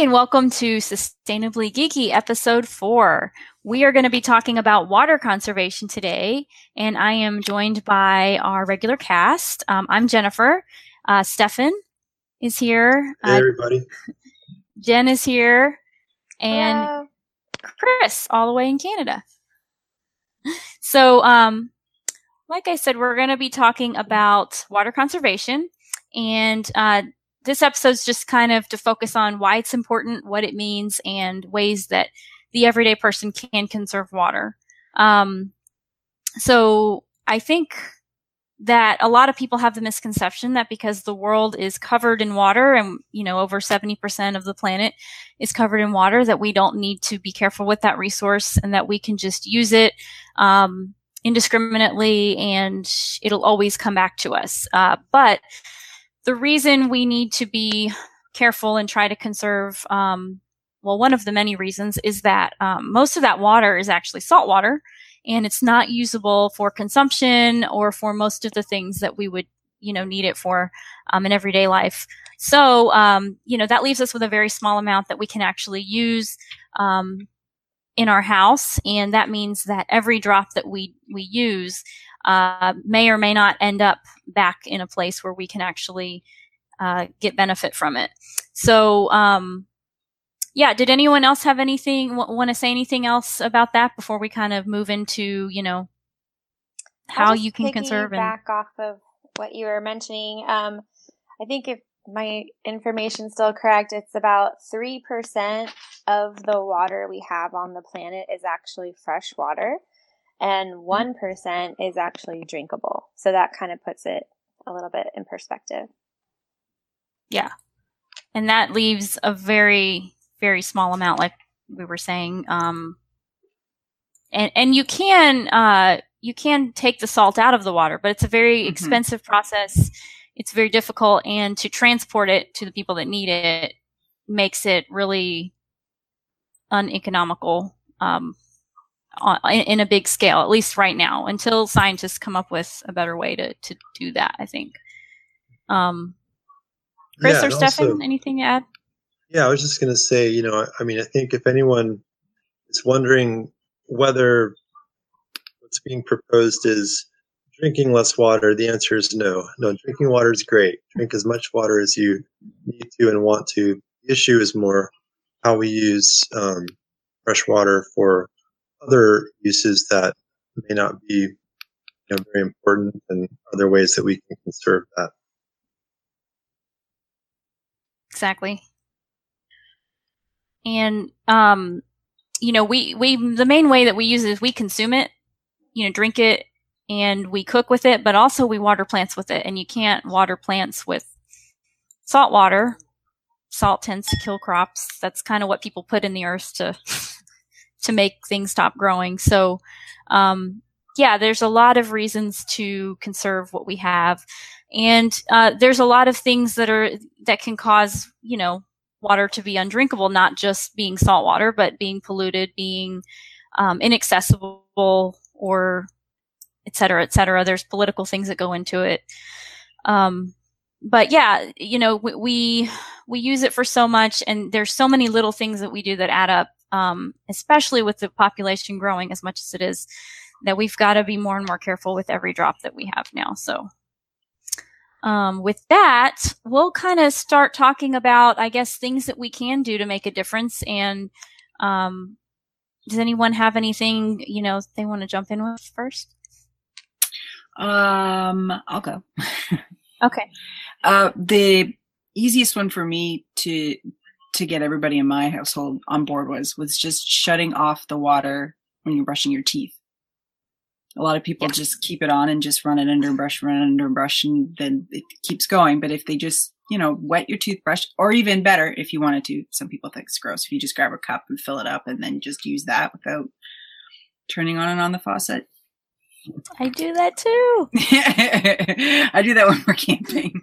Hey, and welcome to Sustainably Geeky episode four. We are going to be talking about water conservation today, and I am joined by our regular cast. Um, I'm Jennifer. Uh, Stefan is here. Hey, everybody. Jen is here, and Hello. Chris, all the way in Canada. So, um, like I said, we're going to be talking about water conservation, and uh, this episode's just kind of to focus on why it's important, what it means, and ways that the everyday person can conserve water. Um, so I think that a lot of people have the misconception that because the world is covered in water and, you know, over 70% of the planet is covered in water, that we don't need to be careful with that resource and that we can just use it, um, indiscriminately and it'll always come back to us. Uh, but the reason we need to be careful and try to conserve, um, well, one of the many reasons is that um, most of that water is actually salt water, and it's not usable for consumption or for most of the things that we would, you know, need it for um, in everyday life. So, um, you know, that leaves us with a very small amount that we can actually use um, in our house, and that means that every drop that we we use uh, may or may not end up back in a place where we can actually uh, get benefit from it. So, um, yeah, did anyone else have anything w- want to say anything else about that before we kind of move into you know how you can conserve and back off of what you were mentioning. Um, I think if my information still correct, it's about 3% of the water we have on the planet is actually fresh water and 1% mm-hmm. is actually drinkable. So that kind of puts it a little bit in perspective. Yeah. And that leaves a very, very small amount, like we were saying. Um, and, and you can, uh, you can take the salt out of the water, but it's a very mm-hmm. expensive process. It's very difficult and to transport it to the people that need it makes it really uneconomical. Um, in a big scale, at least right now, until scientists come up with a better way to, to do that, I think. Um, Chris yeah, or Stefan, anything to add? Yeah, I was just going to say, you know, I mean, I think if anyone is wondering whether what's being proposed is drinking less water, the answer is no. No, drinking water is great. Drink as much water as you need to and want to. The issue is more how we use um, fresh water for other uses that may not be you know, very important and other ways that we can conserve that. Exactly. And um, you know, we we the main way that we use it is we consume it, you know, drink it and we cook with it, but also we water plants with it. And you can't water plants with salt water. Salt tends to kill crops. That's kind of what people put in the earth to to make things stop growing. So, um, yeah, there's a lot of reasons to conserve what we have. And, uh, there's a lot of things that are, that can cause, you know, water to be undrinkable, not just being salt water, but being polluted, being, um, inaccessible or et cetera, et cetera. There's political things that go into it. Um, but yeah, you know, we, we, use it for so much and there's so many little things that we do that add up um, especially with the population growing as much as it is, that we've got to be more and more careful with every drop that we have now. So, um, with that, we'll kind of start talking about, I guess, things that we can do to make a difference. And um, does anyone have anything you know they want to jump in with first? Um, I'll go. okay. Uh, the easiest one for me to to get everybody in my household on board was was just shutting off the water when you're brushing your teeth. A lot of people yeah. just keep it on and just run it under brush, run it under brush, and then it keeps going. But if they just, you know, wet your toothbrush, or even better, if you wanted to, some people think it's gross. If you just grab a cup and fill it up and then just use that without turning on and on the faucet, I do that too. I do that when we're camping.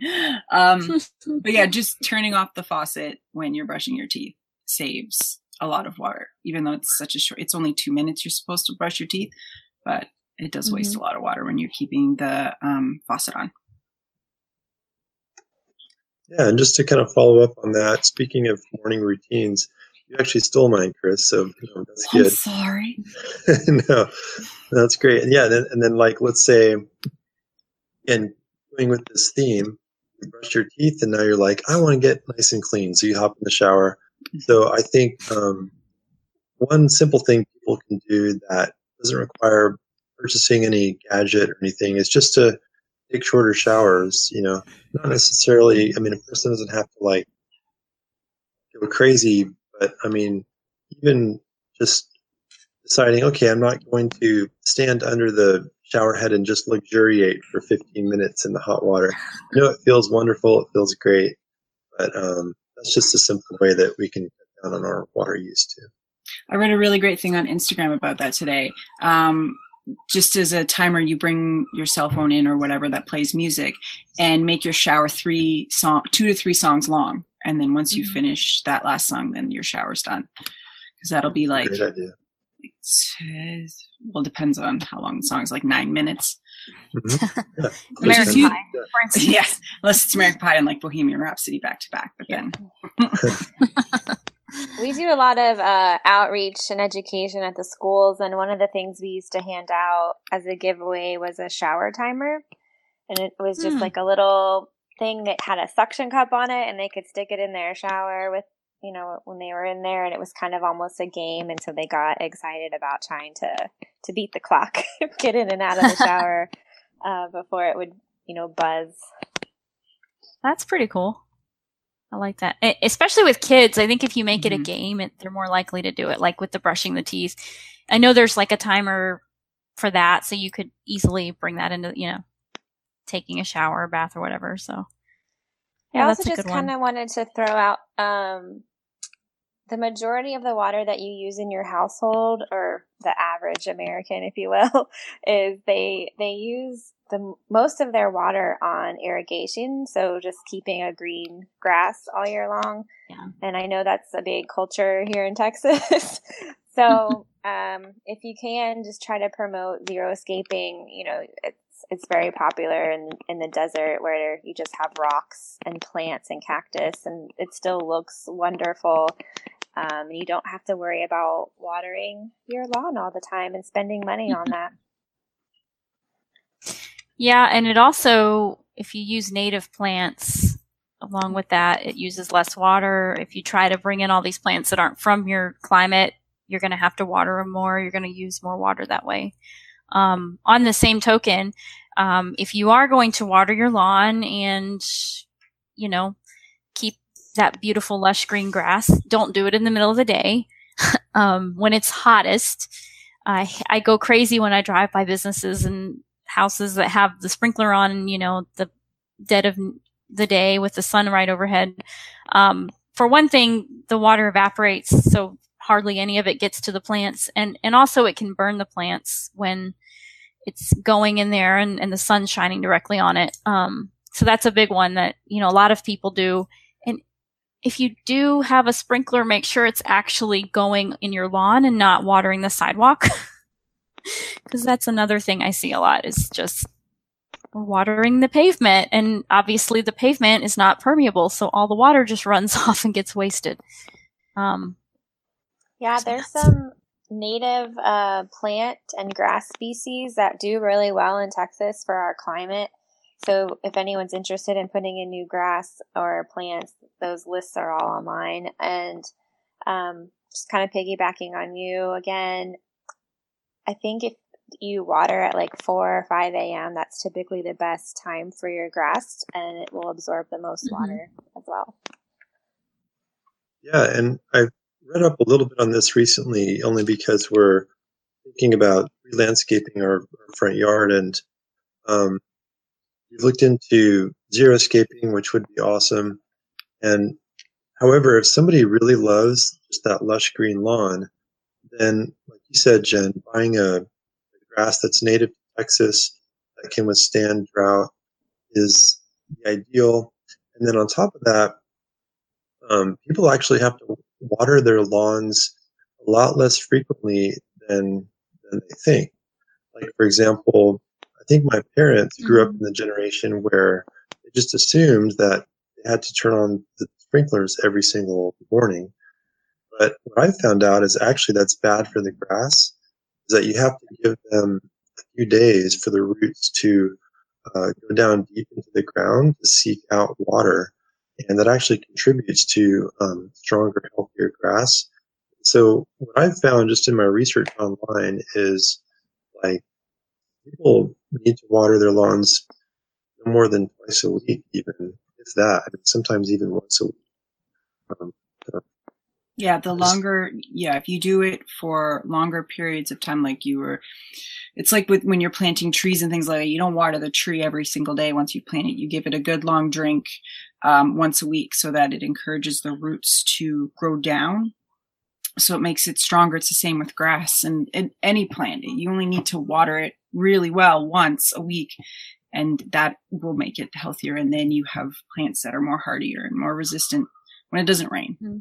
Um, but yeah, just turning off the faucet when you're brushing your teeth saves a lot of water, even though it's such a short, it's only two minutes you're supposed to brush your teeth, but it does waste mm-hmm. a lot of water when you're keeping the um, faucet on. Yeah, and just to kind of follow up on that, speaking of morning routines, you actually stole mine, Chris. So you know, that's good. I'm sorry. no, that's great. And yeah, and then, and then like let's say, and going with this theme, you brush your teeth, and now you're like, I want to get nice and clean. So you hop in the shower. So I think um, one simple thing people can do that doesn't require purchasing any gadget or anything is just to take shorter showers. You know, not necessarily. I mean, a person doesn't have to like go crazy but I mean, even just deciding, okay, I'm not going to stand under the shower head and just luxuriate for 15 minutes in the hot water. I know it feels wonderful, it feels great, but um, that's just a simple way that we can cut down on our water use too. I read a really great thing on Instagram about that today. Um, just as a timer, you bring your cell phone in or whatever that plays music, and make your shower three song, two to three songs long and then once you mm-hmm. finish that last song then your shower's done because that'll be like well depends on how long the song is like nine minutes mm-hmm. yeah. American you, Pie, for instance. yeah unless it's American Pie and like Bohemian Rhapsody back to back but then we do a lot of uh, outreach and education at the schools and one of the things we used to hand out as a giveaway was a shower timer and it was just mm. like a little thing that had a suction cup on it and they could stick it in their shower with you know when they were in there and it was kind of almost a game and so they got excited about trying to to beat the clock get in and out of the shower uh, before it would you know buzz that's pretty cool i like that especially with kids i think if you make mm-hmm. it a mm-hmm. game it, they're more likely to do it like with the brushing the teeth i know there's like a timer for that so you could easily bring that into you know taking a shower or bath or whatever. So yeah, I also just kind of wanted to throw out um, the majority of the water that you use in your household, or the average American, if you will, is they they use the most of their water on irrigation. So just keeping a green grass all year long. Yeah. And I know that's a big culture here in Texas. so um, if you can, just try to promote zero escaping. You know, it's it's very popular in in the desert where you just have rocks and plants and cactus, and it still looks wonderful. Um, and you don't have to worry about watering your lawn all the time and spending money on that. Yeah, and it also, if you use native plants along with that, it uses less water. If you try to bring in all these plants that aren't from your climate, you're going to have to water them more. You're going to use more water that way. Um, on the same token, um, if you are going to water your lawn and, you know, keep that beautiful lush green grass, don't do it in the middle of the day. um, when it's hottest, I, I go crazy when I drive by businesses and houses that have the sprinkler on, you know, the dead of the day with the sun right overhead. Um, for one thing, the water evaporates, so hardly any of it gets to the plants. And and also it can burn the plants when it's going in there and, and the sun's shining directly on it. Um, so that's a big one that you know a lot of people do. And if you do have a sprinkler make sure it's actually going in your lawn and not watering the sidewalk. Because that's another thing i see a lot is just watering the pavement. And obviously the pavement is not permeable so all the water just runs off and gets wasted. Um, yeah, there's some native uh, plant and grass species that do really well in Texas for our climate. So if anyone's interested in putting in new grass or plants, those lists are all online. And um, just kind of piggybacking on you again, I think if you water at like 4 or 5 a.m., that's typically the best time for your grass and it will absorb the most mm-hmm. water as well. Yeah, and I've read up a little bit on this recently, only because we're thinking about landscaping our, our front yard, and um, we've looked into xeriscaping, which would be awesome. And however, if somebody really loves just that lush green lawn, then, like you said, Jen, buying a, a grass that's native to Texas that can withstand drought is the ideal. And then on top of that, um, people actually have to water their lawns a lot less frequently than than they think. Like for example, I think my parents grew up mm-hmm. in the generation where they just assumed that they had to turn on the sprinklers every single morning. But what I found out is actually that's bad for the grass. Is that you have to give them a few days for the roots to uh, go down deep into the ground to seek out water, and that actually contributes to um, stronger, healthier grass. So what I've found just in my research online is like people need to water their lawns no more than twice a week, even if that, sometimes even once a week. Um, yeah, the longer, yeah, if you do it for longer periods of time, like you were, it's like with when you're planting trees and things like that, you don't water the tree every single day once you plant it. You give it a good long drink um, once a week so that it encourages the roots to grow down. So it makes it stronger. It's the same with grass and, and any plant. You only need to water it really well once a week and that will make it healthier. And then you have plants that are more hardier and more resistant when it doesn't rain. Mm-hmm.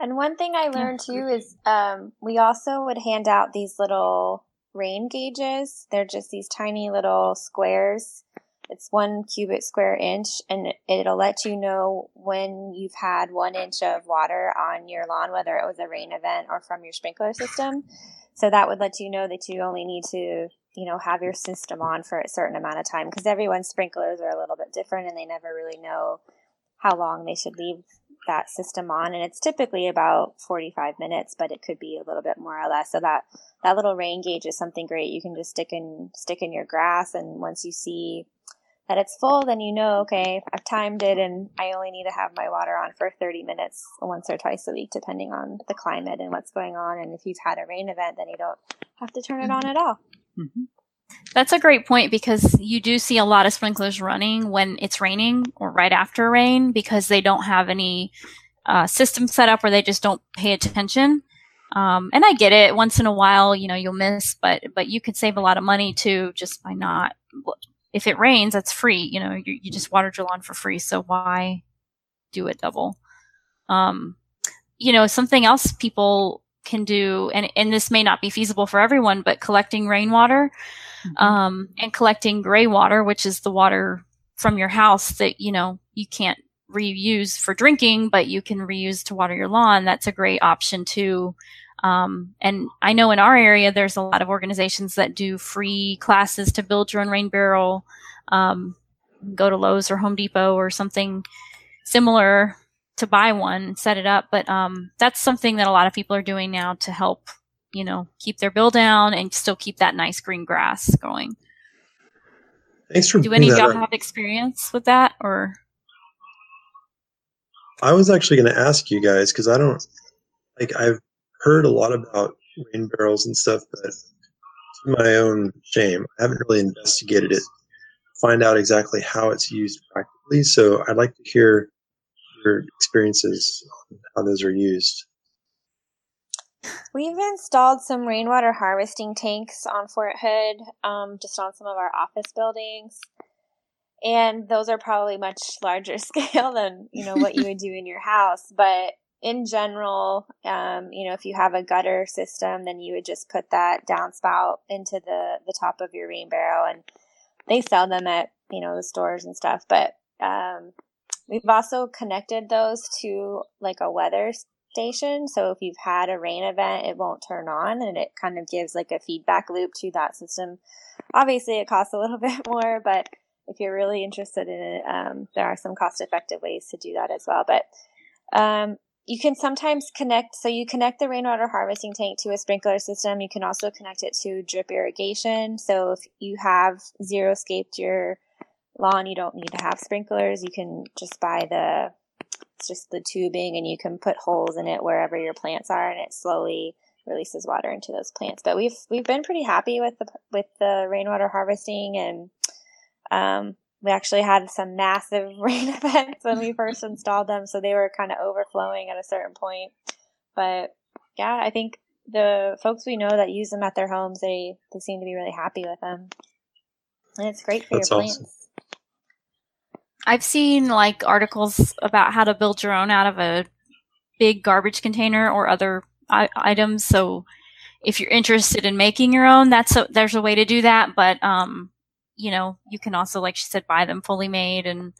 And one thing I learned too is um, we also would hand out these little rain gauges. They're just these tiny little squares. It's one cubic square inch, and it'll let you know when you've had one inch of water on your lawn, whether it was a rain event or from your sprinkler system. So that would let you know that you only need to, you know, have your system on for a certain amount of time because everyone's sprinklers are a little bit different and they never really know how long they should leave that system on. And it's typically about 45 minutes but it could be a little bit more or less. So that that little rain gauge is something great. You can just stick in stick in your grass and once you see that it's full then you know okay i've timed it and i only need to have my water on for 30 minutes once or twice a week depending on the climate and what's going on and if you've had a rain event then you don't have to turn it on at all mm-hmm. That's a great point because you do see a lot of sprinklers running when it's raining or right after rain because they don't have any uh, system set up or they just don't pay attention. Um, and I get it. Once in a while, you know, you'll miss, but but you could save a lot of money too just by not. If it rains, that's free. You know, you, you just watered your lawn for free, so why do it double? Um, you know, something else people can do, and and this may not be feasible for everyone, but collecting rainwater mm-hmm. um, and collecting gray water, which is the water from your house that, you know, you can't reuse for drinking, but you can reuse to water your lawn. That's a great option too. Um, and I know in our area, there's a lot of organizations that do free classes to build your own rain barrel. Um, go to Lowe's or Home Depot or something similar to buy one, set it up. But um, that's something that a lot of people are doing now to help you know, keep their bill down and still keep that nice green grass going. Thanks for Do any of y'all have experience with that or? I was actually going to ask you guys because I don't like I've heard a lot about rain barrels and stuff, but to my own shame, I haven't really investigated it, find out exactly how it's used practically. So I'd like to hear your experiences on how those are used. We've installed some rainwater harvesting tanks on Fort Hood, um, just on some of our office buildings. And those are probably much larger scale than, you know, what you would do in your house. But in general, um, you know, if you have a gutter system, then you would just put that downspout into the, the top of your rain barrel and they sell them at, you know, the stores and stuff. But, um, we've also connected those to like a weather station. So if you've had a rain event, it won't turn on and it kind of gives like a feedback loop to that system. Obviously, it costs a little bit more, but if you're really interested in it, um, there are some cost effective ways to do that as well. But um, you can sometimes connect, so you connect the rainwater harvesting tank to a sprinkler system. You can also connect it to drip irrigation. So if you have zero scaped your lawn, you don't need to have sprinklers. You can just buy the it's just the tubing and you can put holes in it wherever your plants are and it slowly releases water into those plants. But we've we've been pretty happy with the with the rainwater harvesting and um, we actually had some massive rain events when we first installed them, so they were kind of overflowing at a certain point. But yeah, I think the folks we know that use them at their homes, they they seem to be really happy with them, and it's great for That's your plants. I've seen like articles about how to build your own out of a big garbage container or other I- items. So if you're interested in making your own, that's a, there's a way to do that. But, um, you know, you can also, like she said, buy them fully made and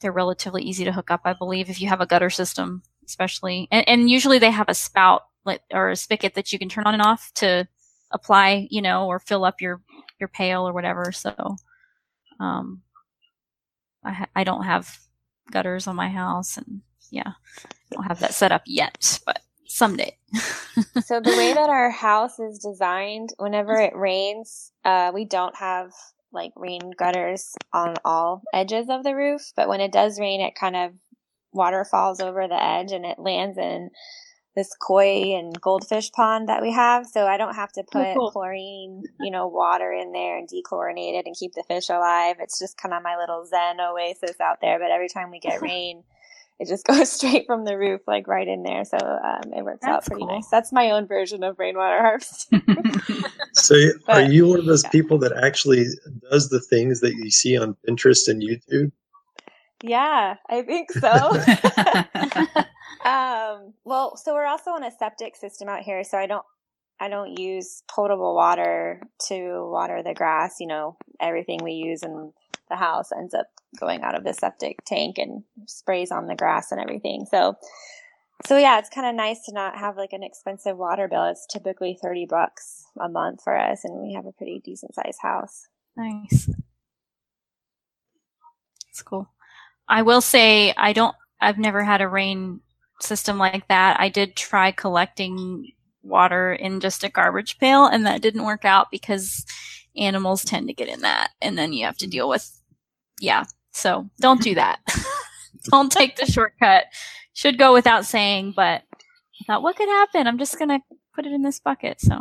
they're relatively easy to hook up, I believe, if you have a gutter system, especially. And, and usually they have a spout or a spigot that you can turn on and off to apply, you know, or fill up your your pail or whatever. So, um, I ha- I don't have gutters on my house, and yeah, I don't have that set up yet, but someday. so the way that our house is designed, whenever it rains, uh, we don't have like rain gutters on all edges of the roof, but when it does rain, it kind of water falls over the edge and it lands in this koi and goldfish pond that we have. So I don't have to oh, put oh, cool. chlorine, you know, water in there and dechlorinate it and keep the fish alive. It's just kind of my little zen oasis out there. But every time we get rain, it just goes straight from the roof, like right in there. So um, it works That's out pretty cool. nice. That's my own version of rainwater harvest. so, but, are you one of those yeah. people that actually does the things that you see on Pinterest and YouTube? Yeah, I think so. um, well, so we're also on a septic system out here, so I don't I don't use potable water to water the grass. You know, everything we use in the house ends up going out of the septic tank and sprays on the grass and everything. So, so yeah, it's kind of nice to not have like an expensive water bill. It's typically 30 bucks a month for us and we have a pretty decent sized house. Nice. That's cool. I will say I don't I've never had a rain system like that. I did try collecting water in just a garbage pail and that didn't work out because animals tend to get in that and then you have to deal with yeah. So don't do that. don't take the shortcut. Should go without saying, but I thought what could happen? I'm just gonna put it in this bucket. So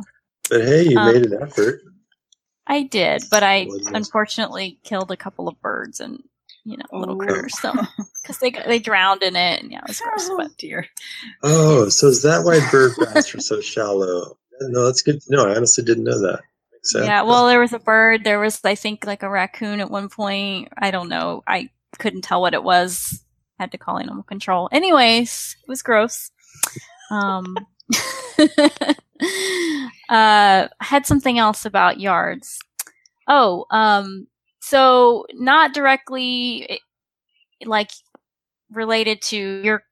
But hey, you um, made an effort. I did, but I unfortunately killed a couple of birds and you know, little oh. critters. So, because they they drowned in it, and yeah, it was gross. Oh, but dear. Oh, so is that why bird baths are so shallow? No, that's good to know. I honestly didn't know that. Yeah, well, there was a bird. There was, I think, like a raccoon at one point. I don't know. I couldn't tell what it was. Had to call animal control. Anyways, it was gross. Um, uh, had something else about yards. Oh, um, so not directly eh, like related to your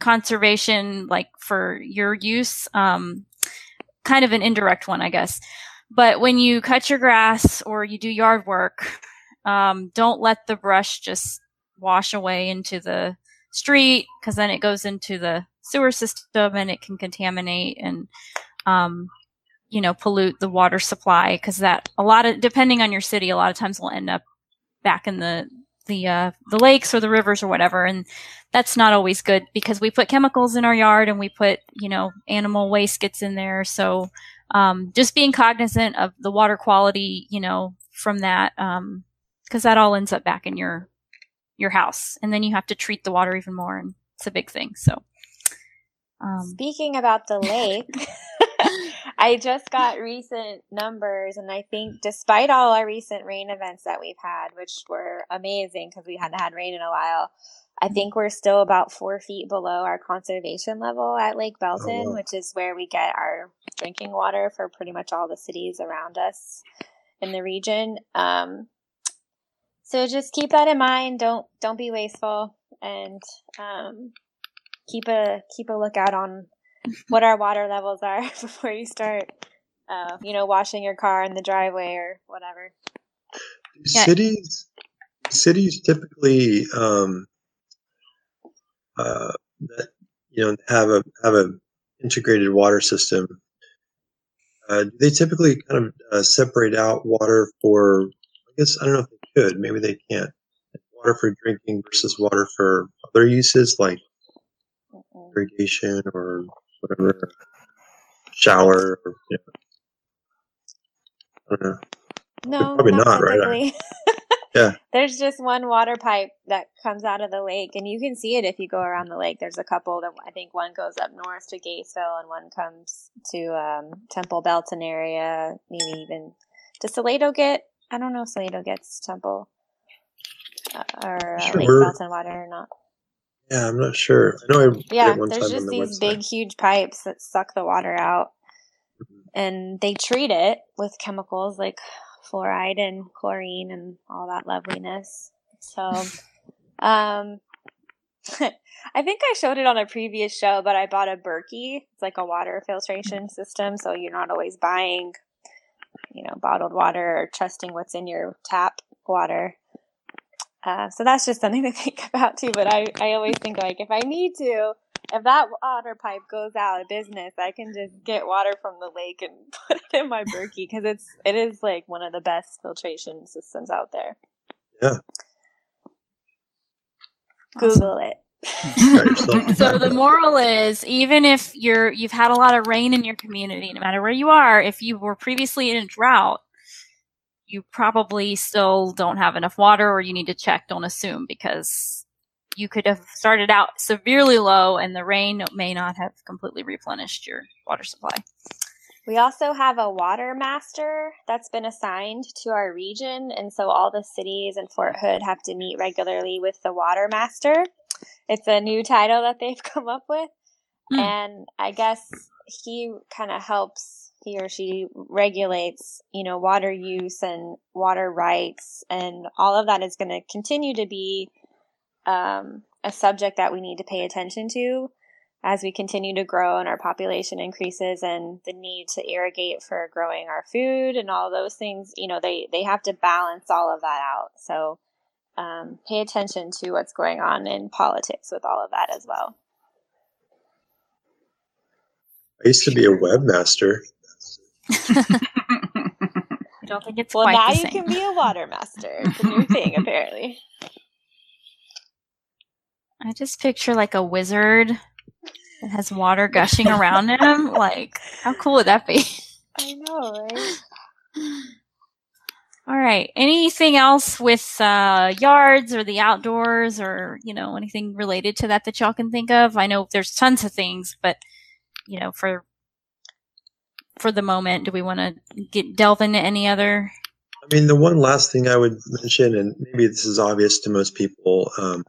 conservation, like for your use, um, kind of an indirect one, I guess. But when you cut your grass or you do yard work, um, don't let the brush just wash away into the street because then it goes into the sewer system and it can contaminate and um, you know, pollute the water supply because that a lot of depending on your city, a lot of times will end up back in the the uh, the lakes or the rivers or whatever, and that's not always good because we put chemicals in our yard and we put you know animal waste gets in there. So um, just being cognizant of the water quality, you know, from that because um, that all ends up back in your your house, and then you have to treat the water even more, and it's a big thing. So. Um, Speaking about the lake, I just got recent numbers, and I think despite all our recent rain events that we've had, which were amazing because we hadn't had rain in a while, I think we're still about four feet below our conservation level at Lake Belton, oh, wow. which is where we get our drinking water for pretty much all the cities around us in the region. Um, so just keep that in mind. Don't don't be wasteful, and um, keep a keep a lookout on what our water levels are before you start, uh, you know, washing your car in the driveway or whatever. Yeah. Cities, cities typically um, uh, that you know have a have a integrated water system. Uh, they typically kind of uh, separate out water for. I guess I don't know if they could. Maybe they can't. Water for drinking versus water for other uses like irrigation or whatever, shower, or, you know. I don't know. No, probably not, not right? yeah. There's just one water pipe that comes out of the lake, and you can see it if you go around the lake. There's a couple that I think one goes up north to Gatesville, and one comes to um, Temple Belton area. Maybe even does Salado get? I don't know if Salado gets Temple uh, or uh. Lake Belton water or not. Yeah, I'm not sure. I know I yeah. There's just the these website. big, huge pipes that suck the water out, mm-hmm. and they treat it with chemicals like fluoride and chlorine and all that loveliness. So Um, I think I showed it on a previous show, but I bought a Berkey. It's like a water filtration system, so you're not always buying, you know, bottled water or trusting what's in your tap water. Uh, so that's just something to think about too. But I, I always think like if I need to, if that water pipe goes out of business, I can just get water from the lake and put it in my Berkey because it's it is like one of the best filtration systems out there. Yeah. Google it. so the moral is even if you're you've had a lot of rain in your community no matter where you are if you were previously in a drought you probably still don't have enough water or you need to check don't assume because you could have started out severely low and the rain may not have completely replenished your water supply we also have a water master that's been assigned to our region. And so all the cities in Fort Hood have to meet regularly with the water master. It's a new title that they've come up with. Mm. And I guess he kind of helps, he or she regulates, you know, water use and water rights. And all of that is going to continue to be um, a subject that we need to pay attention to as we continue to grow and our population increases and the need to irrigate for growing our food and all those things, you know, they, they have to balance all of that out. So um, pay attention to what's going on in politics with all of that as well. I used to be a webmaster. I don't think it's well. now you can be a water master. It's a new thing, apparently. I just picture like a wizard it has water gushing around him. Like, how cool would that be? I know, right? All right. Anything else with uh, yards or the outdoors or, you know, anything related to that that y'all can think of? I know there's tons of things, but, you know, for for the moment, do we want to get delve into any other? I mean, the one last thing I would mention, and maybe this is obvious to most people, um,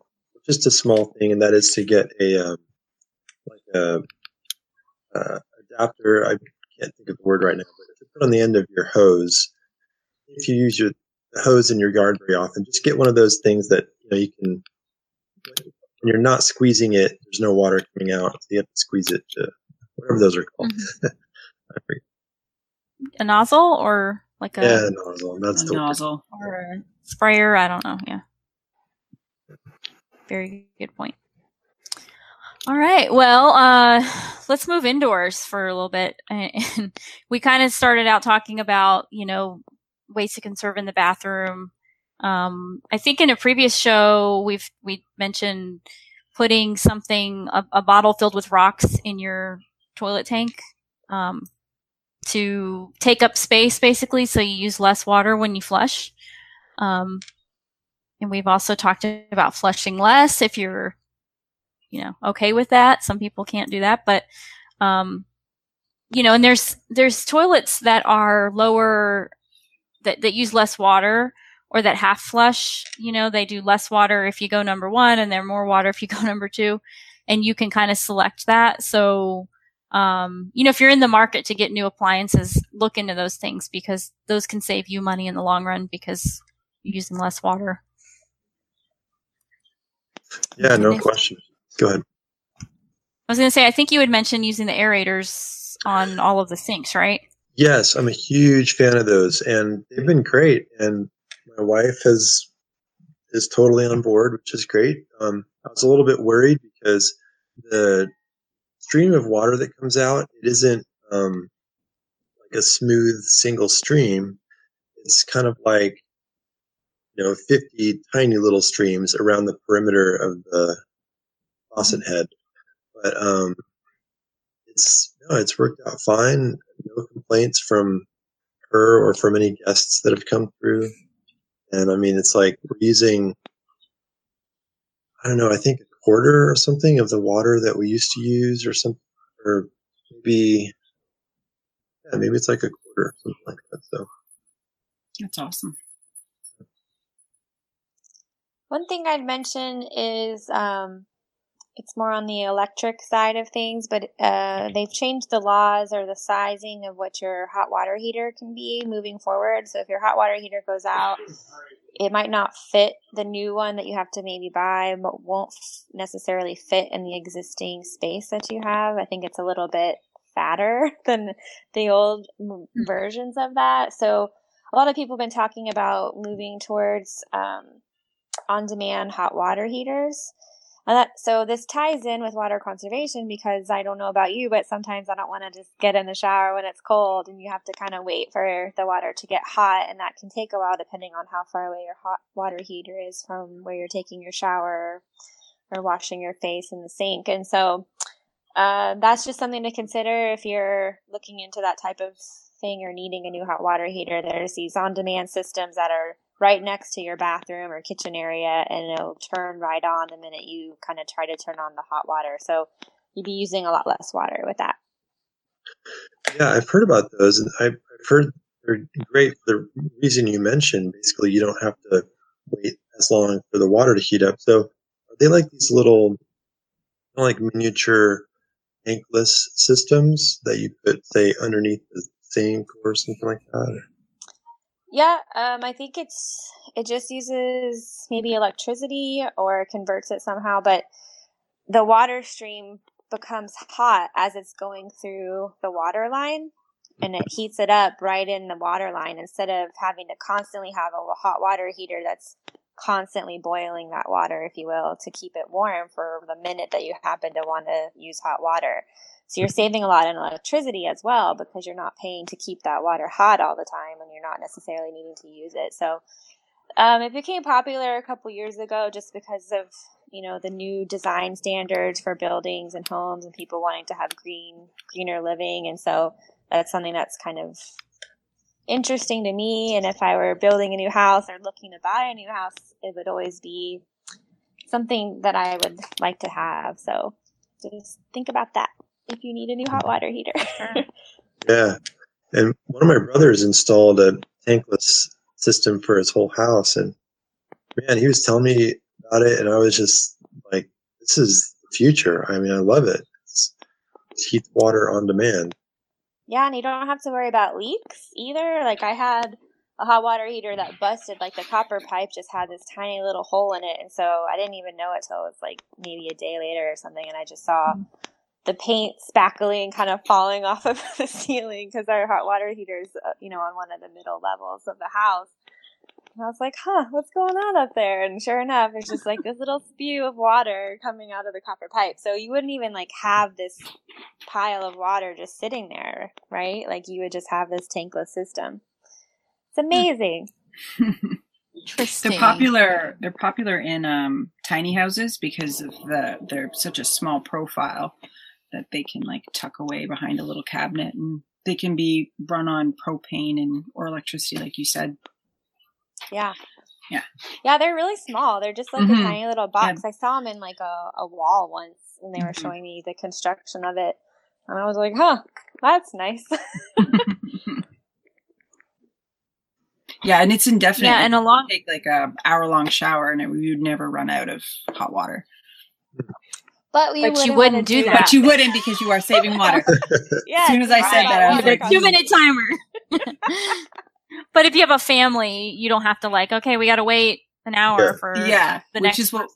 just a small thing, and that is to get a um, like a, uh, adapter. I can't think of the word right now, but if you put on the end of your hose, if you use your hose in your yard very often, just get one of those things that you know you can. When you're not squeezing it, there's no water coming out. So you have to squeeze it to whatever those are called. Mm-hmm. a nozzle or like a yeah, a nozzle. That's a the nozzle word. or a sprayer. I don't know. Yeah, very good point. All right. Well, uh, let's move indoors for a little bit. And we kind of started out talking about, you know, ways to conserve in the bathroom. Um, I think in a previous show, we've, we mentioned putting something, a, a, bottle filled with rocks in your toilet tank, um, to take up space basically. So you use less water when you flush. Um, and we've also talked about flushing less if you're you know, okay with that. Some people can't do that, but, um, you know, and there's, there's toilets that are lower, that, that use less water or that half flush, you know, they do less water if you go number one and they're more water if you go number two. And you can kind of select that. So, um, you know, if you're in the market to get new appliances, look into those things because those can save you money in the long run because you're using less water. Yeah, no question. Go ahead. I was going to say, I think you had mentioned using the aerators on all of the sinks, right? Yes, I'm a huge fan of those, and they've been great. And my wife has is totally on board, which is great. Um, I was a little bit worried because the stream of water that comes out it isn't um, like a smooth single stream. It's kind of like you know 50 tiny little streams around the perimeter of the faucet head. But um, it's no, it's worked out fine. No complaints from her or from any guests that have come through. And I mean, it's like we're using, I don't know, I think a quarter or something of the water that we used to use, or some, or maybe, yeah, maybe it's like a quarter, something like that. So that's awesome. One thing I'd mention is um, it's more on the electric side of things, but uh, they've changed the laws or the sizing of what your hot water heater can be moving forward. So if your hot water heater goes out, it might not fit the new one that you have to maybe buy, but won't necessarily fit in the existing space that you have. I think it's a little bit fatter than the old mm. versions of that. So a lot of people have been talking about moving towards um, on-demand hot water heaters. And that, so this ties in with water conservation because I don't know about you, but sometimes I don't want to just get in the shower when it's cold and you have to kind of wait for the water to get hot and that can take a while depending on how far away your hot water heater is from where you're taking your shower or washing your face in the sink. And so uh, that's just something to consider if you're looking into that type of thing or needing a new hot water heater. There's these on-demand systems that are right next to your bathroom or kitchen area and it'll turn right on the minute you kind of try to turn on the hot water. So you'd be using a lot less water with that. Yeah, I've heard about those and I've heard they're great for the reason you mentioned. Basically, you don't have to wait as long for the water to heat up. So are they like these little, like miniature tankless systems that you put, say, underneath the sink or something like that? Yeah, um, I think it's it just uses maybe electricity or converts it somehow, but the water stream becomes hot as it's going through the water line and it heats it up right in the water line instead of having to constantly have a hot water heater that's constantly boiling that water, if you will, to keep it warm for the minute that you happen to want to use hot water. So you're saving a lot in electricity as well because you're not paying to keep that water hot all the time and you're not necessarily needing to use it. So um, it became popular a couple years ago just because of you know the new design standards for buildings and homes and people wanting to have green greener living and so that's something that's kind of interesting to me and if i were building a new house or looking to buy a new house it would always be something that i would like to have so just think about that if you need a new hot water heater. yeah. And one of my brothers installed a tankless system for his whole house. And man, he was telling me about it. And I was just like, this is the future. I mean, I love it. It's, it's heat water on demand. Yeah. And you don't have to worry about leaks either. Like I had a hot water heater that busted. Like the copper pipe just had this tiny little hole in it. And so I didn't even know it till it was like maybe a day later or something. And I just saw mm-hmm the paint spackling kind of falling off of the ceiling because our hot water heater's, uh, you know, on one of the middle levels of the house. And I was like, huh, what's going on up there? And sure enough, it's just like this little spew of water coming out of the copper pipe. So you wouldn't even like have this pile of water just sitting there, right? Like you would just have this tankless system. It's hmm. amazing. Interesting. They're popular. They're popular in um, tiny houses because of the they're such a small profile that they can like tuck away behind a little cabinet and they can be run on propane and or electricity like you said yeah yeah yeah they're really small they're just like mm-hmm. a tiny little box yeah. i saw them in like a, a wall once and they were mm-hmm. showing me the construction of it and i was like huh that's nice yeah and it's indefinite yeah and a long take like a hour long shower and it, you'd never run out of hot water but, we but you wouldn't do that. But you wouldn't because you are saving water. yeah, as soon as I said that, I was like, two minute timer. but if you have a family, you don't have to like, okay, we got to wait an hour yeah. for yeah, the which next is what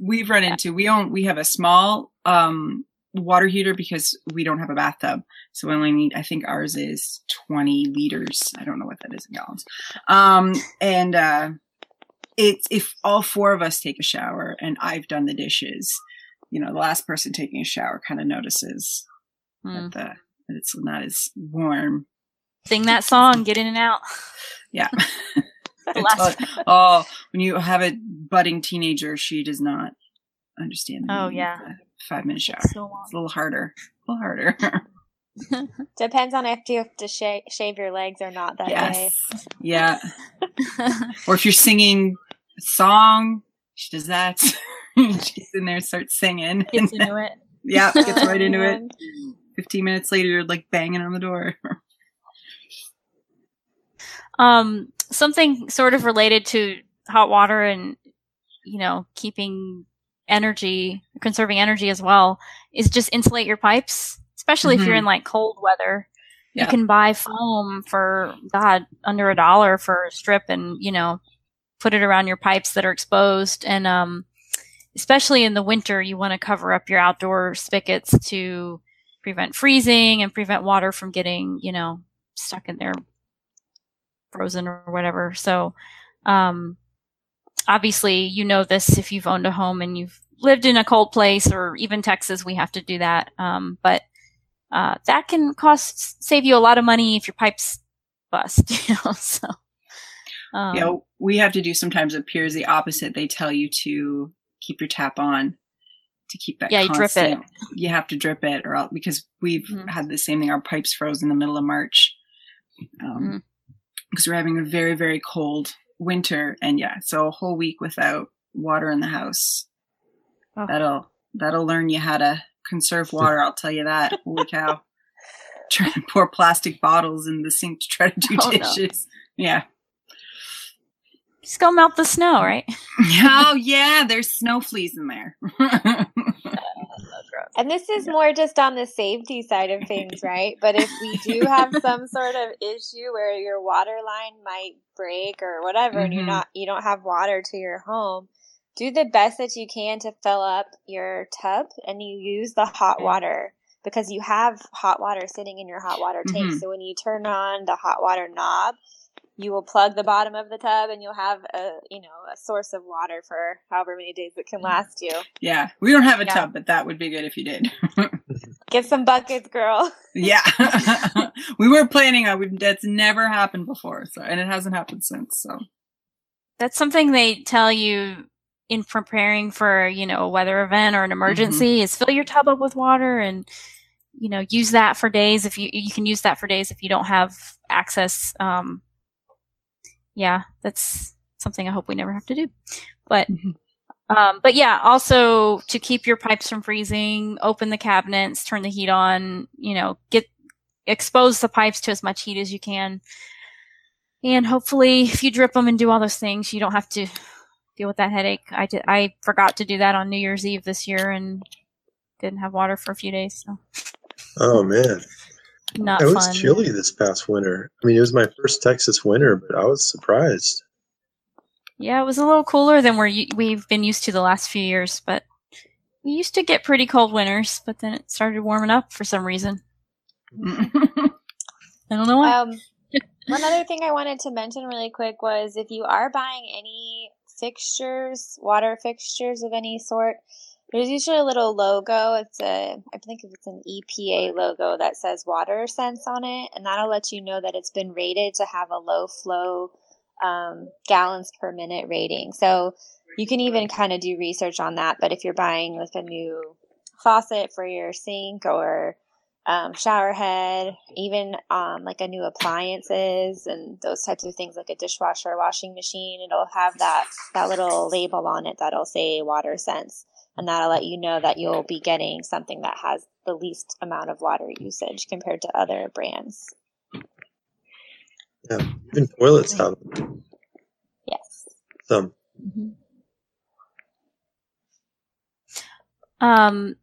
we've run into. We own we have a small um water heater because we don't have a bathtub. So we only need, I think ours is 20 liters. I don't know what that is in gallons. Um, and, uh, it's, if all four of us take a shower and I've done the dishes, you know, the last person taking a shower kind of notices mm. that, the, that it's not as warm. Sing that song, get in and out. Yeah. oh, oh, when you have a budding teenager, she does not understand. Oh yeah, five minute shower. So it's a little harder. A little harder. Depends on if you have to sh- shave your legs or not that yes. day. Yeah. or if you're singing a song, she does that. She's in there, starts singing. Gets into it. yeah, gets right into it. 15 minutes later, you're like banging on the door. Um, something sort of related to hot water and, you know, keeping energy, conserving energy as well, is just insulate your pipes, especially mm-hmm. if you're in like cold weather. Yeah. You can buy foam for God under a dollar for a strip, and you know put it around your pipes that are exposed. And um, especially in the winter, you want to cover up your outdoor spigots to prevent freezing and prevent water from getting, you know, stuck in there, frozen or whatever. So, um, obviously, you know this if you've owned a home and you've lived in a cold place or even Texas, we have to do that. Um, but uh, that can cost save you a lot of money if your pipes bust. You know, so um, yeah, we have to do sometimes appears the opposite. They tell you to keep your tap on to keep that. Yeah, you drip it. You have to drip it, or else, because we've mm-hmm. had the same thing. Our pipes froze in the middle of March um, mm-hmm. Because we're having a very very cold winter, and yeah, so a whole week without water in the house. Oh. That'll that'll learn you how to conserve water. I'll tell you that. Holy cow! Trying to pour plastic bottles in the sink to try to do oh, dishes. No. Yeah. Just go melt the snow, right? oh yeah, there's snow fleas in there. And this is more just on the safety side of things, right? But if we do have some sort of issue where your water line might break or whatever, mm-hmm. and you're mm-hmm. not you don't have water to your home, do the best that you can to fill up your tub, and you use the hot water because you have hot water sitting in your hot water tank. Mm-hmm. So when you turn on the hot water knob you will plug the bottom of the tub and you'll have a you know a source of water for however many days it can mm. last you yeah we don't have a yeah. tub but that would be good if you did get some buckets girl yeah we were planning on that's never happened before so and it hasn't happened since so that's something they tell you in preparing for you know a weather event or an emergency mm-hmm. is fill your tub up with water and you know use that for days if you you can use that for days if you don't have access um, yeah, that's something I hope we never have to do. But, mm-hmm. um, but yeah, also to keep your pipes from freezing, open the cabinets, turn the heat on, you know, get, expose the pipes to as much heat as you can. And hopefully if you drip them and do all those things, you don't have to deal with that headache. I did, I forgot to do that on New Year's Eve this year and didn't have water for a few days. So. Oh man not it was fun. chilly this past winter. I mean, it was my first Texas winter, but I was surprised. Yeah, it was a little cooler than we're we've been used to the last few years, but we used to get pretty cold winters, but then it started warming up for some reason. I don't know why. Um, one other thing I wanted to mention really quick was if you are buying any fixtures, water fixtures of any sort, there's usually a little logo. It's a, I think it's an EPA logo that says water sense on it, and that'll let you know that it's been rated to have a low flow um, gallons per minute rating. So you can even kind of do research on that. But if you're buying like a new faucet for your sink or um, shower head, even um, like a new appliances and those types of things, like a dishwasher, washing machine, it'll have that that little label on it that'll say water sense and that'll let you know that you'll be getting something that has the least amount of water usage compared to other brands. Yeah, even toilets have. Yes. Some. Mm-hmm. Um,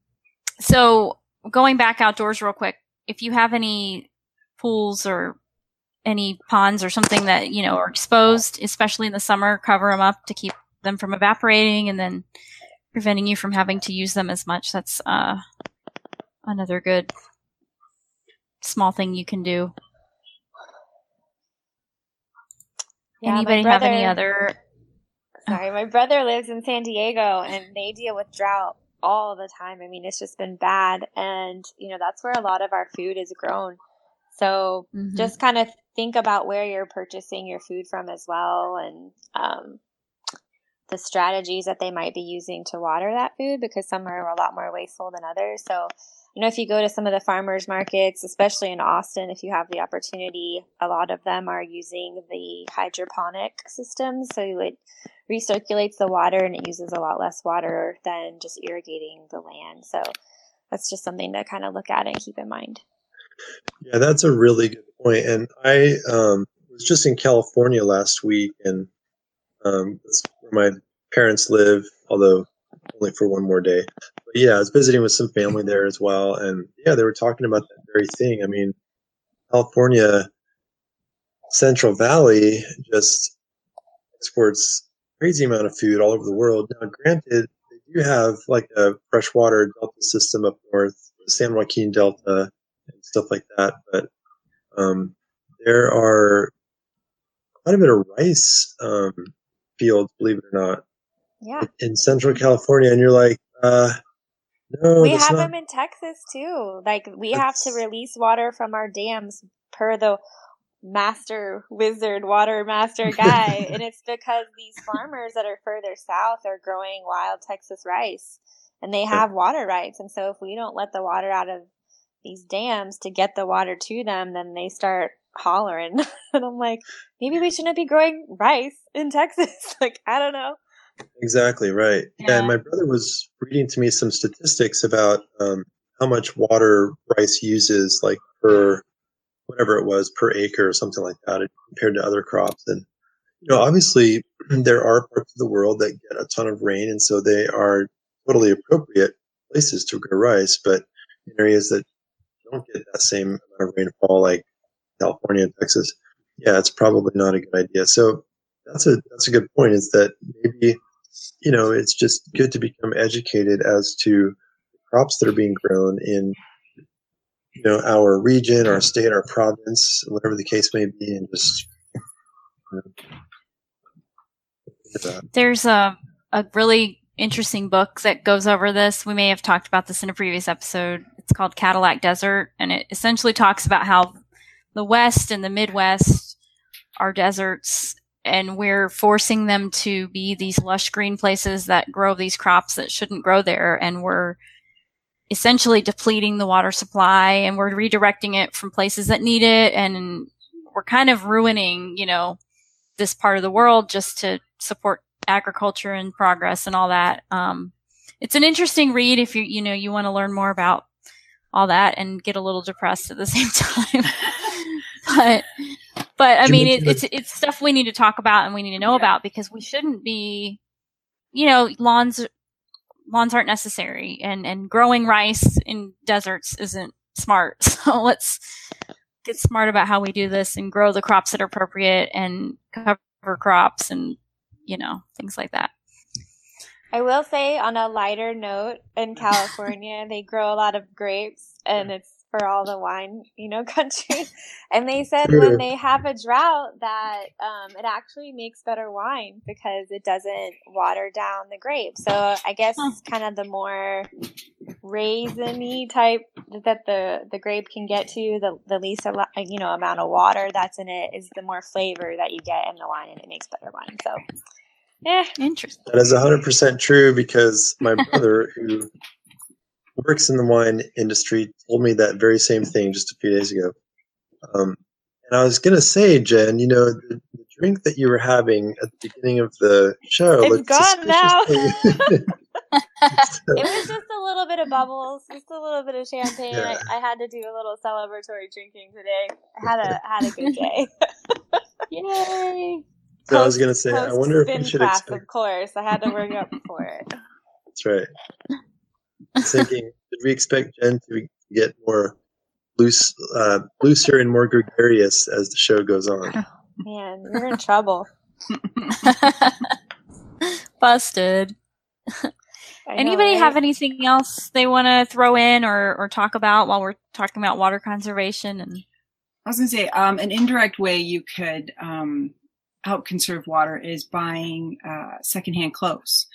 so going back outdoors real quick, if you have any pools or any ponds or something that you know are exposed, especially in the summer, cover them up to keep them from evaporating, and then preventing you from having to use them as much. That's uh, another good small thing you can do. Yeah, Anybody brother, have any other? Sorry, my brother lives in San Diego and they deal with drought all the time. I mean, it's just been bad. And, you know, that's where a lot of our food is grown. So mm-hmm. just kind of think about where you're purchasing your food from as well. And, um, the strategies that they might be using to water that food because some are a lot more wasteful than others. So, you know, if you go to some of the farmers markets, especially in Austin, if you have the opportunity, a lot of them are using the hydroponic systems. So it recirculates the water and it uses a lot less water than just irrigating the land. So that's just something to kind of look at and keep in mind. Yeah, that's a really good point. And I um, was just in California last week and um, where my parents live, although only for one more day. But yeah, I was visiting with some family there as well, and yeah, they were talking about that very thing. I mean, California, Central Valley just exports crazy amount of food all over the world. Now, granted, they do have like a freshwater delta system up north, the San Joaquin Delta, and stuff like that. But um, there are quite a bit of rice um, fields, believe it or not, Yeah. in Central California, and you're like, uh, no, we have not- them in Texas too. Like we have to release water from our dams per the master wizard water master guy and it's because these farmers that are further south are growing wild Texas rice and they have water rights and so if we don't let the water out of these dams to get the water to them then they start hollering and I'm like maybe we shouldn't be growing rice in Texas like I don't know Exactly right. Yeah. And my brother was reading to me some statistics about um, how much water rice uses, like per whatever it was per acre or something like that, compared to other crops. And you know, obviously, there are parts of the world that get a ton of rain, and so they are totally appropriate places to grow rice. But in areas that don't get that same amount of rainfall, like California and Texas, yeah, it's probably not a good idea. So that's a that's a good point. Is that maybe you know it's just good to become educated as to crops that are being grown in you know our region, our state, our province, whatever the case may be, and just you know. There's a a really interesting book that goes over this. We may have talked about this in a previous episode. It's called Cadillac Desert, and it essentially talks about how the West and the Midwest are deserts, and we're forcing them to be these lush green places that grow these crops that shouldn't grow there, and we're essentially depleting the water supply, and we're redirecting it from places that need it, and we're kind of ruining, you know, this part of the world just to support agriculture and progress and all that. Um, it's an interesting read if you you know you want to learn more about all that and get a little depressed at the same time. But but I mean it, it's it's stuff we need to talk about and we need to know Yeah. about because we shouldn't be you know lawns lawns aren't necessary and and growing rice in deserts isn't smart. So let's get smart about how we do this and grow the crops that are appropriate and cover crops and you know things like that. I will say on a lighter note, in California, they grow a lot of grapes and it's for all the wine, you know, country. And they said when they have a drought that um, it actually makes better wine because it doesn't water down the grape. So I guess Huh. kind of the more raisiny type that the, the grape can get to, the, the least you know amount of water that's in it is the more flavor that you get in the wine, and it makes better wine. So, yeah, Interesting. That is 100% true because my brother, who works in the wine industry, told me that very same thing just a few days ago. Um, and I was going to say, Jen, you know, the, the drink that you were having at the beginning of the show It's looked gone now. it was just a little bit of bubbles, just a little bit of champagne. Yeah. I, I had to do a little celebratory drinking today. I had a had a good day. Yay! so I was going to say, I wonder if we should class, expect. of course. I had to work up for it. That's right. I was thinking, did we expect Jen to get more loose, uh, looser and more gregarious as the show goes on? Man, you're in trouble. Busted. I know, Anybody right? have anything else they want to throw in or, or talk about while we're talking about water conservation? And I was going to say, um, an indirect way you could um, help conserve water is buying uh, secondhand clothes.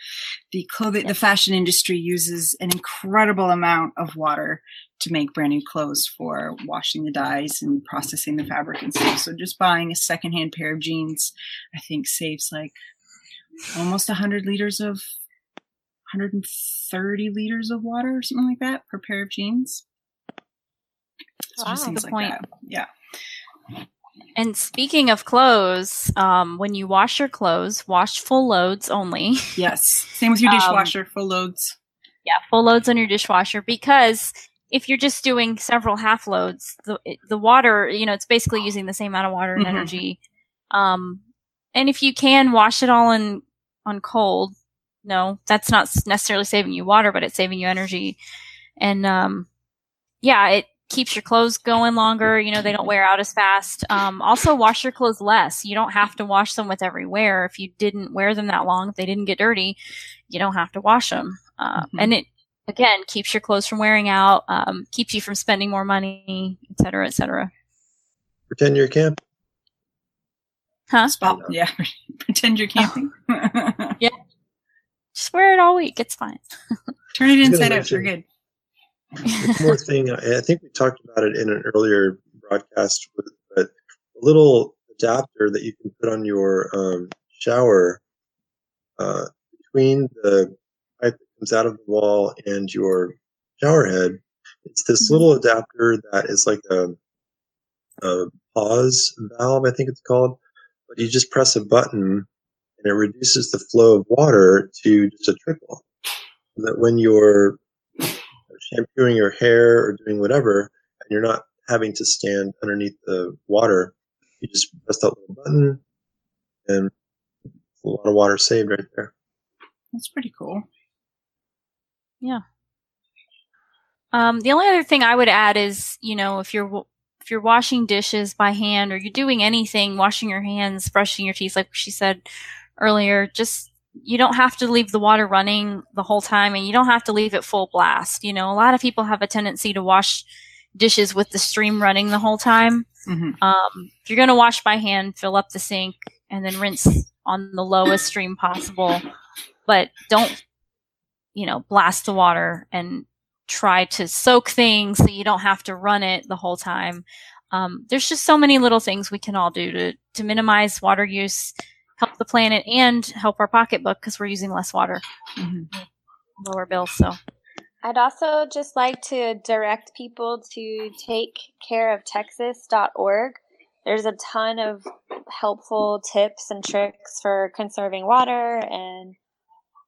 The clothing, the fashion industry uses an incredible amount of water to make brand new clothes for washing the dyes and processing the fabric and stuff. So just buying a secondhand pair of jeans, I think, saves like almost 100 liters of 130 liters of water or something like that per pair of jeans. So just Wow. things Good like point. that. Yeah. And speaking of clothes, um, when you wash your clothes, wash full loads only. Yes. Same with your Um, dishwasher, full loads. yeah, full loads on your dishwasher because if you're just doing several half loads, the the water, you know, it's basically using the same amount of water and Mhm. energy. Um, and if you can wash it all in on cold, no, that's not necessarily saving you water, but it's saving you energy. And um, yeah, it keeps your clothes going longer. You know, they don't wear out as fast. Um, also, wash your clothes less. You don't have to wash them with every wear. If you didn't wear them that long, if they didn't get dirty, you don't have to wash them. Uh, mm-hmm. And it again keeps your clothes from wearing out, um, keeps you from spending more money, et cetera, et cetera. Pretend you're camp. Huh? Spot, yeah. Pretend you're camping. yeah. Just wear it all week. It's fine. Turn it inside out. You're good. One more thing. I think we talked about it in an earlier broadcast, but a little adapter that you can put on your um, shower uh, between the pipe that comes out of the wall and your shower head. It's this mm-hmm. little adapter that is like a, a pause valve, I think it's called. But you just press a button and it reduces the flow of water to just a trickle. So that when you're shampooing your hair or doing whatever, and you're not having to stand underneath the water, you just press that little button and a lot of water saved right there. That's pretty cool. Yeah. Um, the only other thing I would add is, you know, if you're if you're washing dishes by hand or you're doing anything, washing your hands, brushing your teeth, like she said earlier, just you don't have to leave the water running the whole time and you don't have to leave it full blast. You know, a lot of people have a tendency to wash dishes with the stream running the whole time. Mm-hmm. Um, if you're going to wash by hand, fill up the sink and then rinse on the lowest stream possible. But don't, you know, blast the water and try to soak things so you don't have to run it the whole time. Um, there's just so many little things we can all do to, to minimize water use help the planet and help our pocketbook because we're using less water. Mm-hmm. Lower bills. So I'd also just like to direct people to takecareoftexas.org. There's a ton of helpful tips and tricks for conserving water and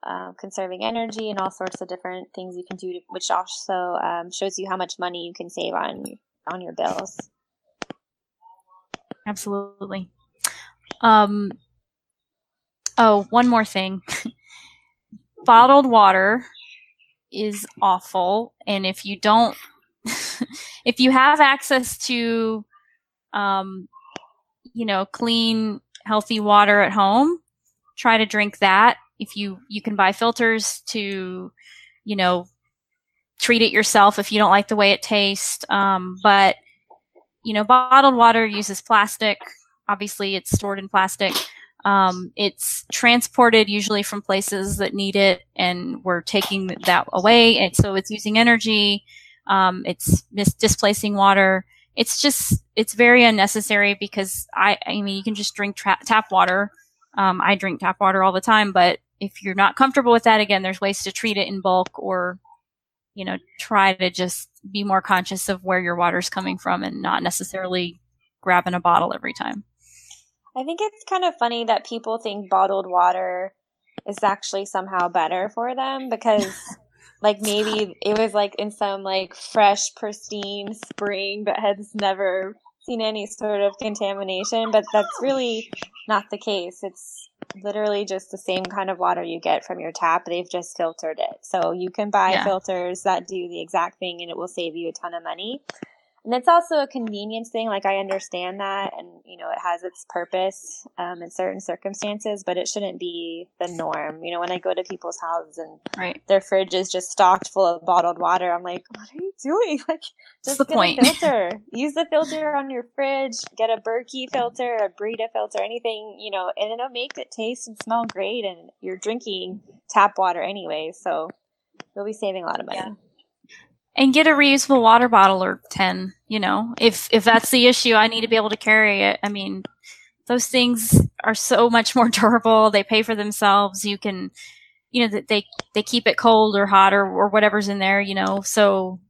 uh, conserving energy and all sorts of different things you can do, to, which also um, shows you how much money you can save on on your bills. Absolutely. Um, Oh, one more thing. Bottled water is awful. And if you don't, if you have access to, um, you know, clean, healthy water at home, try to drink that. If you, you can buy filters to, you know, treat it yourself if you don't like the way it tastes. Um, but, you know, bottled water uses plastic. Obviously, it's stored in plastic. Um, it's transported usually from places that need it, and we're taking that away. And so it's using energy. Um, it's mis- displacing water. It's just it's very unnecessary because I I mean you can just drink tra- tap water. Um, I drink tap water all the time, but if you're not comfortable with that, again, there's ways to treat it in bulk or you know try to just be more conscious of where your water's coming from and not necessarily grabbing a bottle every time. I think it's kind of funny that people think bottled water is actually somehow better for them because like maybe it was like in some like fresh pristine spring but has never seen any sort of contamination but that's really not the case. It's literally just the same kind of water you get from your tap. They've just filtered it. So you can buy yeah. filters that do the exact thing and it will save you a ton of money and it's also a convenience thing. Like I understand that, and you know, it has its purpose um, in certain circumstances, but it shouldn't be the norm. You know, when I go to people's houses and right. their fridge is just stocked full of bottled water, I'm like, what are you doing? Like, just the get point. a filter. Use the filter on your fridge. Get a Berkey filter, a Brita filter, anything you know, and it'll make it taste and smell great. And you're drinking tap water anyway, so you'll be saving a lot of money. Yeah and get a reusable water bottle or 10 you know? If if that's the issue i need to be able to carry it. I mean those things are so much more durable. They pay for themselves. You can you know that they they keep it cold or hot or, or whatever's in there you know? So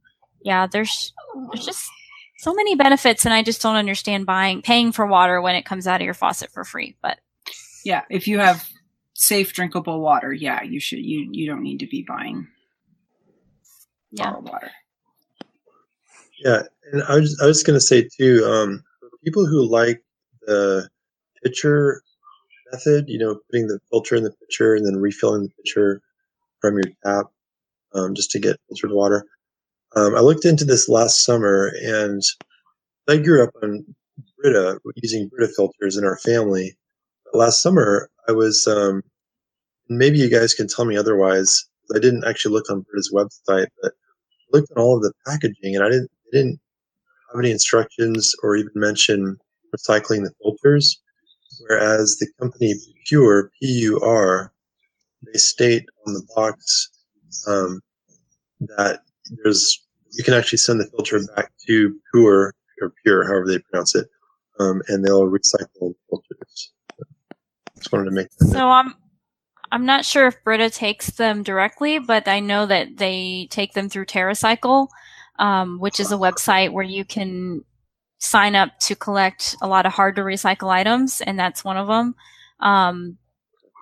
yeah there's there's just so many benefits and i just don't understand buying paying for water when it comes out of your faucet for free but yeah if you have safe drinkable water yeah you should you you don't need to be buying yeah. water. Yeah, and I was I was going to say too, um, for people who like the pitcher method, you know, putting the filter in the pitcher and then refilling the pitcher from your tap, um, just to get filtered water. Um, I looked into this last summer, and I grew up on Brita using Brita filters in our family. Last summer, I was um, maybe you guys can tell me otherwise. I didn't actually look on Brita's website, but I looked at all of the packaging, and I didn't they didn't have any instructions or even mention recycling the filters. Whereas the company Pure P U R, they state on the box um, that there's you can actually send the filter back to Pure or Pure, however they pronounce it, um, and they'll recycle the filters. Just wanted to make that. So I'm I'm not sure if Brita takes them directly, but I know that they take them through TerraCycle, um, which is a website where you can sign up to collect a lot of hard to recycle items, and that's one of them. Um,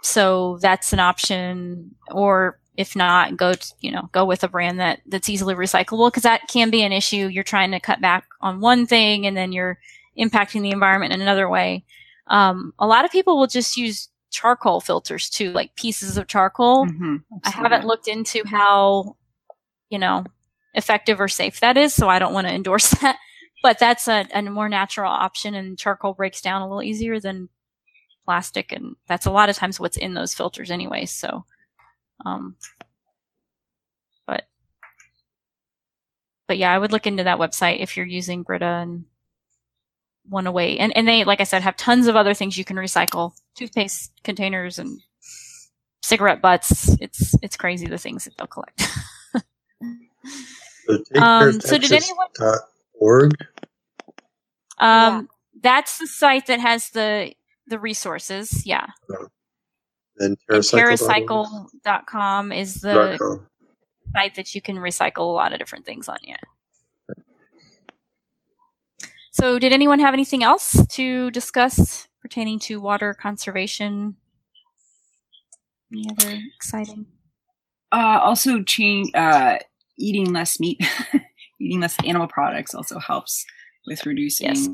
so that's an option, or if not, go to, you know go with a brand that that's easily recyclable because that can be an issue. You're trying to cut back on one thing, and then you're impacting the environment in another way. Um, a lot of people will just use charcoal filters too, like pieces of charcoal. Mm-hmm, I haven't looked into how, you know, effective or safe that is, so I don't want to endorse that. But that's a, a more natural option, and charcoal breaks down a little easier than plastic, and that's a lot of times what's in those filters anyway. So, um, but but yeah, I would look into that website if you're using Brita and one away. And and they, like I said, have tons of other things you can recycle: toothpaste containers and cigarette butts. It's it's crazy the things that they'll collect. so, um, so did anyone? Org. Um, yeah. that's the site that has the the resources. Yeah. Oh. And TerraCycle. TerraCycle.com is the .com. site that you can recycle a lot of different things on. Yeah. So, did anyone have anything else to discuss pertaining to water conservation? Any other exciting? Uh, also, change uh, eating less meat, eating less animal products also helps with reducing. Yes.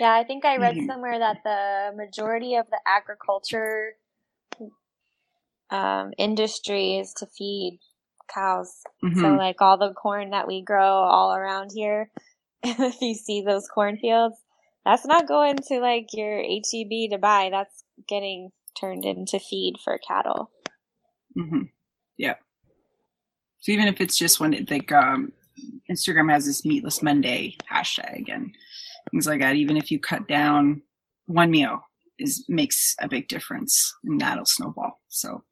Yeah, I think I read mm-hmm. somewhere that the majority of the agriculture um, industry is to feed cows. Mm-hmm. So like all the corn that we grow all around here, if you see those cornfields, that's not going to like your HEB to buy. That's getting turned into feed for cattle. Mm-hmm. Yeah. So even if it's just when it, like um, Instagram has this meatless Monday hashtag and things like that, even if you cut down one meal is makes a big difference and that'll snowball. So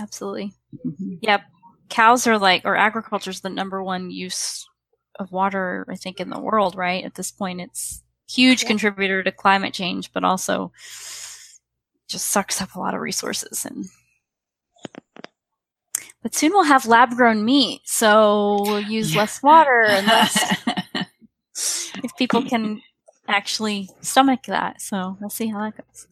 absolutely. Mm-hmm. Yep cows are like, or agriculture is the number one use of water, I think, in the world, right? At this point, it's huge yeah. contributor to climate change, but also just sucks up a lot of resources and but soon we'll have lab grown meat, so we'll use yeah. less water and less if people can actually stomach that. So we'll see how that goes.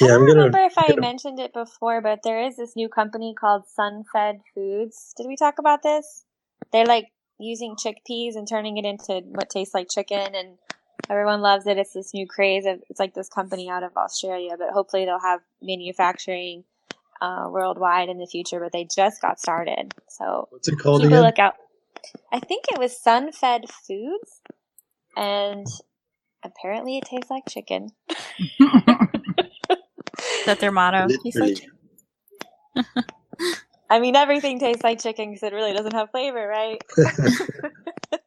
Yeah, I don't gonna, remember if I mentioned it before, but there is this new company called Sunfed Foods. Did we talk about this? They're like using chickpeas and turning it into what tastes like chicken, and everyone loves it. It's this new craze. Of, it's like this company out of Australia, but hopefully they'll have manufacturing uh, worldwide in the future. But they just got started, so what's it called keep again? a lookout. I think it was Sunfed Foods, and apparently it tastes like chicken. Is that their motto? I mean, everything tastes like chicken because it really doesn't have flavor, right?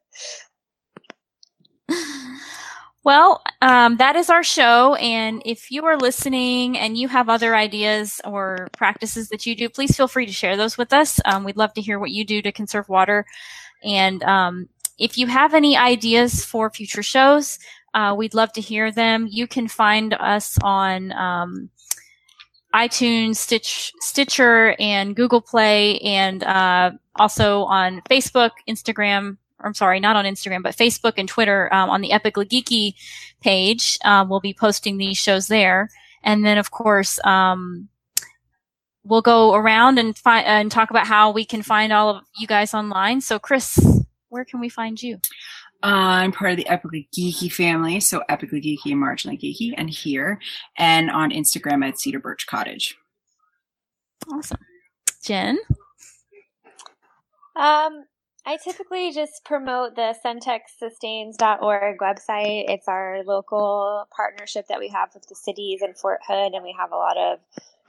well, um, that is our show. And if you are listening and you have other ideas or practices that you do, please feel free to share those with us. Um, we'd love to hear what you do to conserve water. And um, if you have any ideas for future shows, uh, we'd love to hear them. You can find us on um, iTunes, Stitch, Stitcher, and Google Play, and uh, also on Facebook, Instagram. I'm sorry, not on Instagram, but Facebook and Twitter um, on the Epically Geeky page. Um, we'll be posting these shows there, and then of course um, we'll go around and find and talk about how we can find all of you guys online. So, Chris, where can we find you? I'm part of the Epically Geeky family, so Epically Geeky and Marginally Geeky, and here, and on Instagram at Cedar Birch Cottage. Awesome. Jen? Um, I typically just promote the centexsustains.org website. It's our local partnership that we have with the cities in Fort Hood, and we have a lot of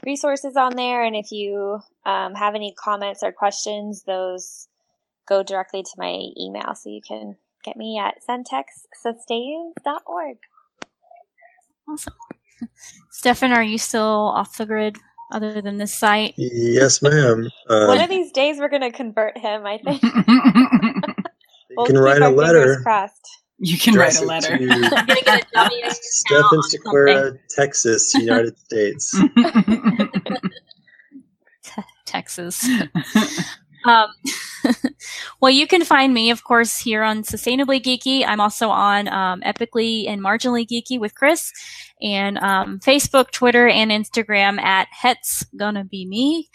resources on there. And if you um, have any comments or questions, those go directly to my email. So you can get me at centexsustains.org. Awesome. Stefan, are you still off the grid other than this site? Yes, ma'am. Um, One of these days we're going to convert him, I think. you we'll can write a letter. You can write a letter. Stefan Sequeira, Texas, United States. Texas. Um, well, you can find me, of course, here on Sustainably Geeky. I'm also on um, Epically and Marginally Geeky with Chris, and um, Facebook, Twitter, and Instagram at Het's Gonna Be Me.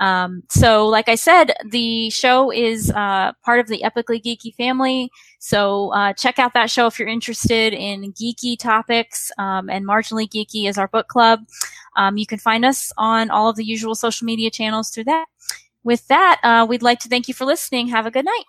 Um, so, like I said, the show is uh, part of the Epically Geeky family. So, uh, check out that show if you're interested in geeky topics. Um, and Marginally Geeky is our book club. Um, you can find us on all of the usual social media channels through that with that, uh, we'd like to thank you for listening. Have a good night.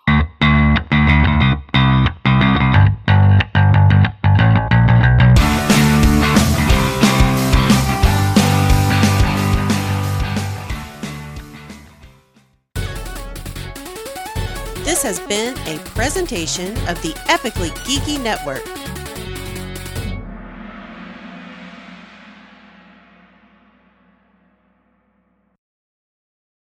This has been a presentation of the Epically Geeky Network.